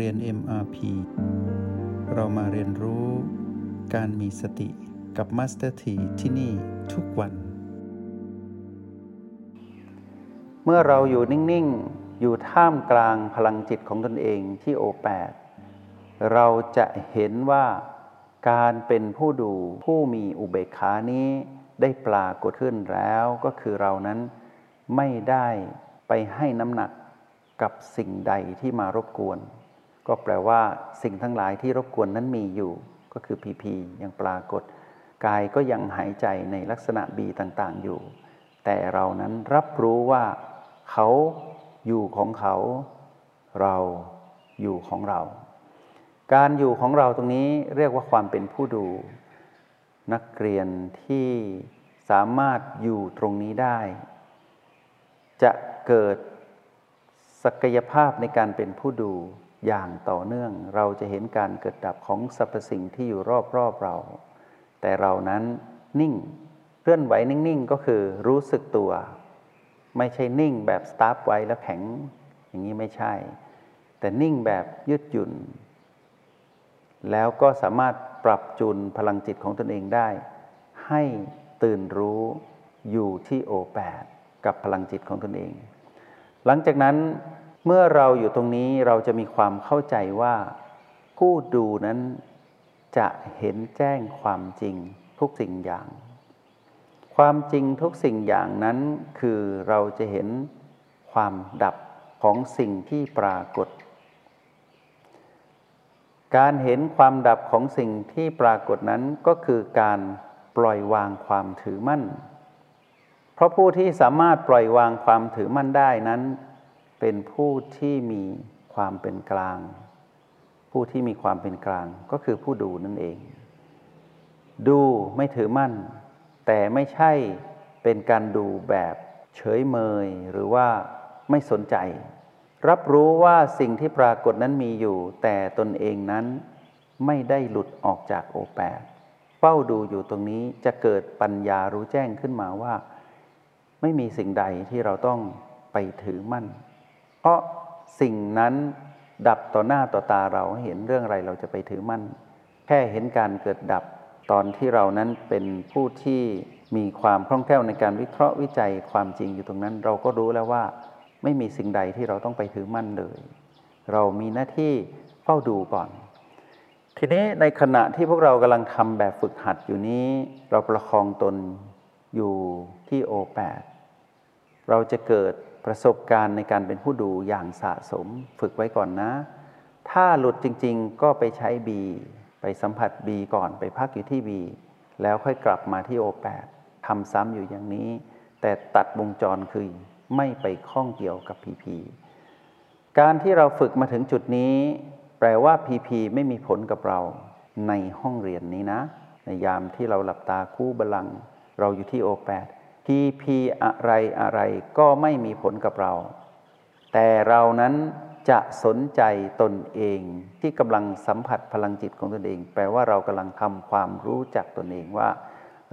เรียน MRP เรามาเรียนรู้การมีสติกับ Master T ที่ที่นี่ทุกวัน เมื่อเราอยู่นิ่ง ๆ อยู่ท่ามกลางพลังจิตของตนเองที่โอแปดเราจะเห็นว่าการเป็นผู้ดูผู้มีอุเบกขานี้ได้ปรากฏขึ้นแล้วก็คือเรานั้นไม่ได้ไปให้น้ำหนักกับสิ่งใดที่มารบกวน ก็แปลว่าสิ่งทั้งหลายที่รบกวนนั้นมีอยู่ ก็คือพีพียังปรากฏ กายก็ยังหายใจในลักษณะบีต่างๆอยู่ แต่เรานั้นรับรู้ว่าเขาอยู่ของเขา เราอยู่ของเรา การอยู่ของเราตรงนี้เรียกว่าความเป็นผู้ดู นักเรียนที่สามารถอยู่ตรงนี้ได้ จะเกิดศักยภาพในการเป็นผู้ดู อย่างต่อเนื่องเราจะเห็นการเกิดดับของสรรพสิ่งที่อยู่รอบๆเรา แต่เรานั้นนิ่งเคลื่อนไหวนิ่งๆก็คือรู้สึกตัว ไม่ใช่นิ่งแบบสตาร์ไว้แล้วแข็งอย่างนี้ไม่ใช่ แต่นิ่งแบบยืดหยุ่น แล้วก็สามารถปรับจูนพลังจิตของตนเองได้ ให้ตื่นรู้อยู่ที่โอแปดกับพลังจิตของตนเอง หลังจากนั้น เมื่อเราอยู่ตรงนี้เราจะมีความเข้าใจว่า ผู้ดูนั้นจะเห็นแจ้งความจริงทุกสิ่งอย่าง ความจริงทุกสิ่งอย่างนั้นคือเราจะเห็นความดับของสิ่งที่ปรากฏ การเห็นความดับของสิ่งที่ปรากฏนั้นก็คือการปล่อยวางความถือมั่น เพราะผู้ที่สามารถปล่อยวางความถือมั่นได้นั้น เป็นผู้ที่มีความเป็นกลาง ผู้ที่มีความเป็นกลางก็คือผู้ดูนั่นเอง ดูไม่ถือมั่น แต่ไม่ใช่เป็นการดูแบบเฉยเมยหรือว่าไม่สนใจ รับรู้ว่าสิ่งที่ปรากฏนั้นมีอยู่ แต่ตนเองนั้นไม่ได้หลุดออกจากโอแปดเฝ้าดูอยู่ตรงนี้จะเกิดปัญญารู้แจ้งขึ้นมาว่า ไม่มีสิ่งใดที่เราต้องไปถือมั่น เพราะสิ่งนั้นดับต่อหน้าต่อตาเราเห็นเรื่องอะไรเราจะไปถือมั่น แค่เห็นการเกิดดับตอนที่เรานั้นเป็นผู้ที่มีความคล่องแคล่วในการวิเคราะห์วิจัยความจริงอยู่ตรงนั้น เราก็รู้แล้วว่าไม่มีสิ่งใดที่เราต้องไปถือมั่นเลย เรามีหน้าที่เฝ้าดูก่อน ทีนี้ในขณะที่พวกเรากำลังทำแบบฝึกหัดอยู่นี้ เราประคองตนอยู่ที่โอแปดเราจะเกิด ประสบการณ์ในการเป็นผู้ดูอย่างสะสมฝึกไว้ก่อนนะ ถ้าหลุดจริงๆ ก็ไปใช้ B ไปสัมผัส B ก่อนไปพักอยู่ที่ B แล้วค่อยกลับมาที่ O8 ทำซ้ำอยู่อย่างนี้ แต่ตัดวงจรคือไม่ไปข้องเกี่ยวกับ PP การที่เราฝึกมาถึงจุดนี้ แปลว่า PP ไม่มีผลกับเราในห้องเรียนนี้นะ ในยามที่เราหลับตาคู่บลัง เราอยู่ที่โอแปด พีพีอะไรอะไรก็ไม่มีผลกับเรา แต่เรานั้นจะสนใจตนเองที่กำลังสัมผัสพลังจิตของตนเอง แปลว่าเรากำลังทำความรู้จักตนเองว่า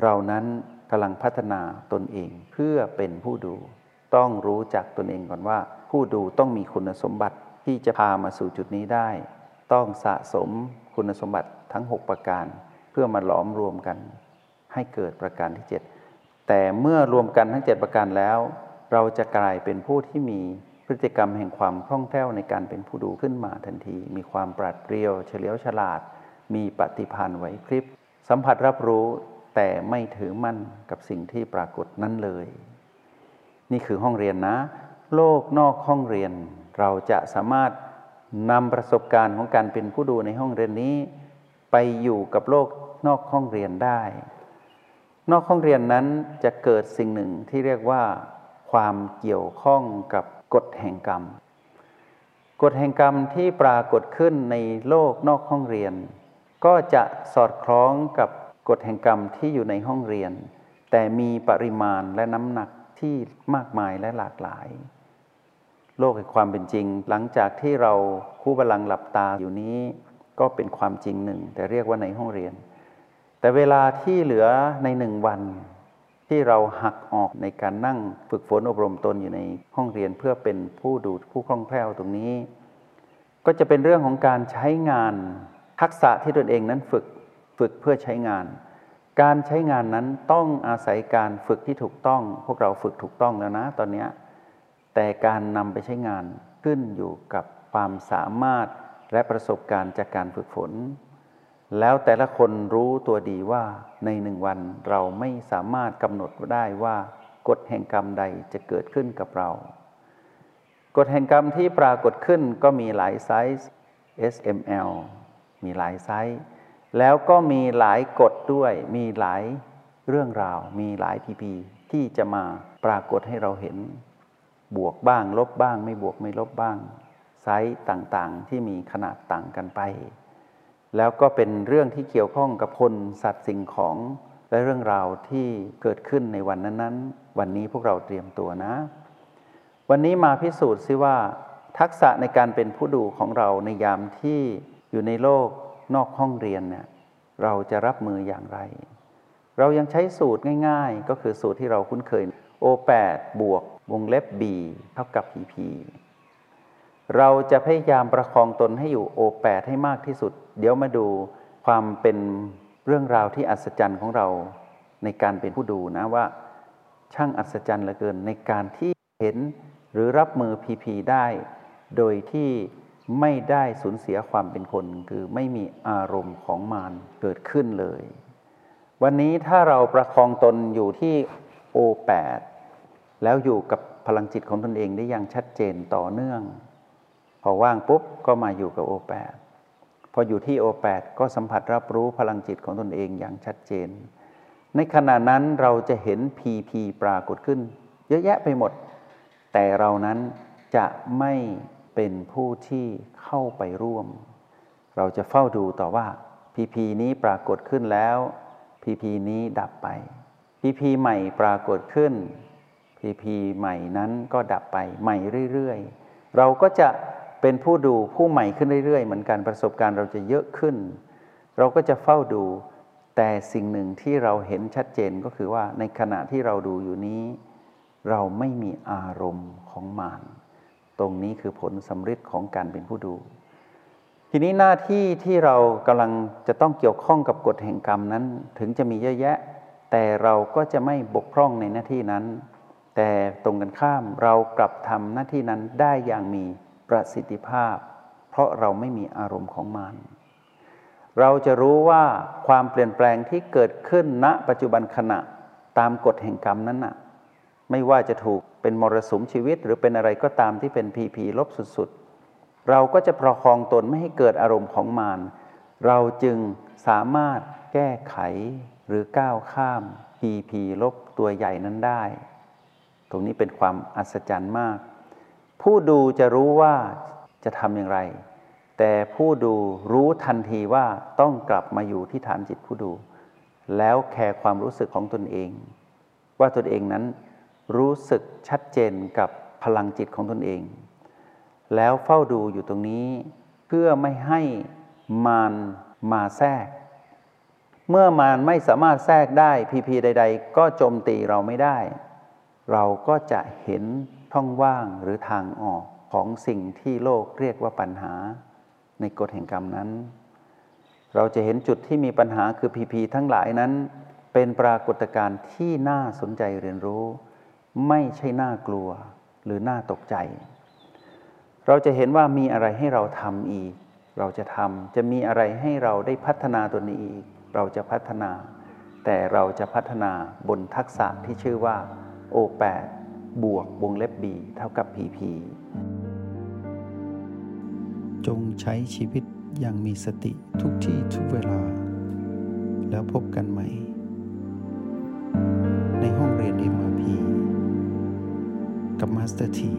เรานั้นกำลังพัฒนาตนเองเพื่อเป็นผู้ดู ต้องรู้จักตนเองก่อนว่า ผู้ดูต้องมีคุณสมบัติที่จะพามาสู่จุดนี้ได้ ต้องสะสมคุณสมบัติทั้ง 6 ประการ เพื่อมาหลอมรวมกัน ให้เกิดประการที่ 7 แต่เมื่อรวมกันทั้ง 7 ประการแล้ว เราจะกลายเป็นผู้ที่มีพฤติกรรมแห่งความคล่องแคล่วในการเป็นผู้ดูขึ้นมาทันที มีความปราดเปรียวเฉลียวฉลาด มีปฏิภาณไหวพริบสัมผัสรับรู้แต่ไม่ถือมั่นกับสิ่งที่ปรากฏนั้นเลย นี่คือห้องเรียนนะ โลกนอกห้องเรียน เราจะสามารถนำประสบการณ์ของการเป็นผู้ดูในห้องเรียนนี้ ไปอยู่กับโลกนอกห้องเรียนได้ นอกห้องเรียนนั้นจะเกิดสิ่งหนึ่งที่เรียกว่า ความเกี่ยวข้องกับกฎแห่งกรรม กฎแห่งกรรมที่ปรากฏขึ้นในโลกนอกห้องเรียน ก็จะสอดคล้องกับกฎแห่งกรรมที่อยู่ในห้องเรียน แต่มีปริมาณและน้ำหนักที่มากมายและหลากหลาย โลกแห่งความเป็นจริง หลังจากที่เราคู่บาลังหลับตาอยู่นี้ ก็เป็นความจริงหนึ่ง แต่เรียกว่าในห้องเรียน แต่เวลาที่เหลือในหนึ่งวัน ที่เราหักออกในการนั่งฝึกฝนอบรมตนอยู่ในห้องเรียนเพื่อเป็นผู้ดูผู้คล่องแคล่วตรงนี้ ก็จะเป็นเรื่องของการใช้งานทักษะที่ตนเองนั้นฝึกฝึกเพื่อใช้งาน การใช้งานนั้นต้องอาศัยการฝึกที่ถูกต้อง พวกเราฝึกถูกต้องแล้วนะตอนนี้แต่การนำไปใช้งานขึ้นอยู่กับความสามารถและประสบการณ์จากการฝึกฝน แล้วแต่ละคนรู้ตัวดีว่าในหนึ่งวันเราไม่สามารถกำหนดได้ว่ากฎแห่งกรรมใดจะเกิดขึ้นกับเรา กฎแห่งกรรมที่ปรากฏขึ้นก็มีหลายไซส์ SML มีหลายไซส์ แล้วก็มีหลายกฎด้วย มีหลายเรื่องราว มีหลายพีพีที่จะมาปรากฏให้เราเห็น บวกบ้าง ลบบ้าง ไม่บวกไม่ลบบ้าง ไซส์ต่างๆ ที่มีขนาดต่างกันไป แล้วก็เป็นเรื่องที่เกี่ยวข้องกับคนสัตว์สิ่งของ และเรื่องราวที่เกิดขึ้นในวันนั้นๆ วันนี้พวกเราเตรียมตัวนะ วันนี้มาพิสูจน์ซิว่า ทักษะในการเป็นผู้ดูของเราในยามที่อยู่ในโลกนอกห้องเรียนเนี่ยเราจะรับมืออย่างไร เรายังใช้สูตรง่าย ๆ ก็คือสูตรที่เราคุ้นเคย O8 บวกวงเล็บ B เท่ากับ PP เราจะพยายามประคองตนให้อยู่ O8 ให้มากที่สุด เดี๋ยวมาดูความเป็นเรื่องราวที่อัศจรรย์ของเราในการเป็นผู้ดูนะว่า ช่างอัศจรรย์เหลือเกินในการที่เห็นหรือรับมือ PP ได้ โดยที่ไม่ได้สูญเสียความเป็นคน คือไม่มีอารมณ์ของมารเกิดขึ้นเลย วันนี้ถ้าเราประคองตนอยู่ที่ O8 แล้วอยู่กับพลังจิตของตนเองได้อย่างชัดเจนต่อเนื่อง พอว่างปุ๊บก็มาอยู่กับ O8 พออยู่ที่ O8 ก็สัมผัสรับรู้พลังจิตของตนเองอย่างชัดเจน ในขณะนั้นเราจะเห็น PP ปรากฏขึ้น เยอะแยะไปหมด แต่เรานั้นจะไม่เป็นผู้ที่เข้าไปร่วม เราจะเฝ้าดูต่อว่าพีพีนี้ปรากฏขึ้นแล้วพีพีนี้ดับไปพีพีใหม่ปรากฏขึ้นพีพีใหม่นั้นก็ดับไปใหม่เรื่อย ๆ เราก็จะ เป็นผู้ดูผู้ใหม่ขึ้นเรื่อยๆ เหมือนกันประสบการณ์เราจะเยอะขึ้น เราก็จะเฝ้าดู แต่สิ่งหนึ่งที่เราเห็นชัดเจนก็คือว่าในขณะที่เราดูอยู่นี้ เราไม่มีอารมณ์ของมารตรงนี้คือผลสำฤทธิ์ของการเป็นผู้ดู ทีนี้หน้าที่ที่เรากำลังจะต้องเกี่ยวข้องกับกฎแห่งกรรมนั้น ถึงจะมีเยอะแยะ แต่เราก็จะไม่บกพร่องในหน้าที่นั้น แต่ตรงกันข้ามเรากลับทำหน้าที่นั้นได้อย่างมี ประสิทธิภาพ เพราะเราไม่มีอารมณ์ของมัน เราจะรู้ว่าความเปลี่ยนแปลงที่เกิดขึ้นณปัจจุบันขณะตามกฎแห่งกรรมนั้นน่ะไม่ว่าจะถูกเป็นมรสุมชีวิต หรือเป็นอะไรก็ตามที่เป็นพีพีลบสุดๆ เราก็จะประคองตนไม่ให้เกิดอารมณ์ของมารเราจึงสามารถแก้ไขหรือก้าวข้ามพีพีลบตัวใหญ่นั้นได้ ตรงนี้เป็นความอัศจรรย์มาก ผู้ดูจะรู้ว่าจะทำอย่างไร แต่ผู้ดูรู้ทันทีว่าต้องกลับมาอยู่ที่ฐานจิตผู้ดู แล้วแคร์ความรู้สึกของตนเอง ว่าตนเองนั้นรู้สึกชัดเจนกับพลังจิตของตนเอง แล้วเฝ้าดูอยู่ตรงนี้ เพื่อไม่ให้มารมาแทรก เมื่อมารไม่สามารถแทรกได้พีพีใด ๆ ก็โจมตีเราไม่ได้ เราก็จะเห็น ช่องว่างหรือทางออกของสิ่งที่โลกเรียกว่าปัญหา ในกฎแห่งกรรมนั้น เราจะเห็นจุดที่มีปัญหาคือพีพีทั้งหลายนั้น เป็นปรากฏการณ์ที่น่าสนใจเรียนรู้ ไม่ใช่น่ากลัวหรือน่าตกใจ เราจะเห็นว่ามีอะไรให้เราทำอีก เราจะทำจะมีอะไรให้เราได้พัฒนาตัวนี้อีก เราจะพัฒนา แต่เราจะพัฒนาบนทักษะที่ชื่อว่า O8 บวกวงเล็บ B เท่ากับ PP จงใช้ชีวิตอย่างมีสติทุกที่ทุกเวลา แล้วพบกันใหม่ ในห้องเรียน MRP กับ Master T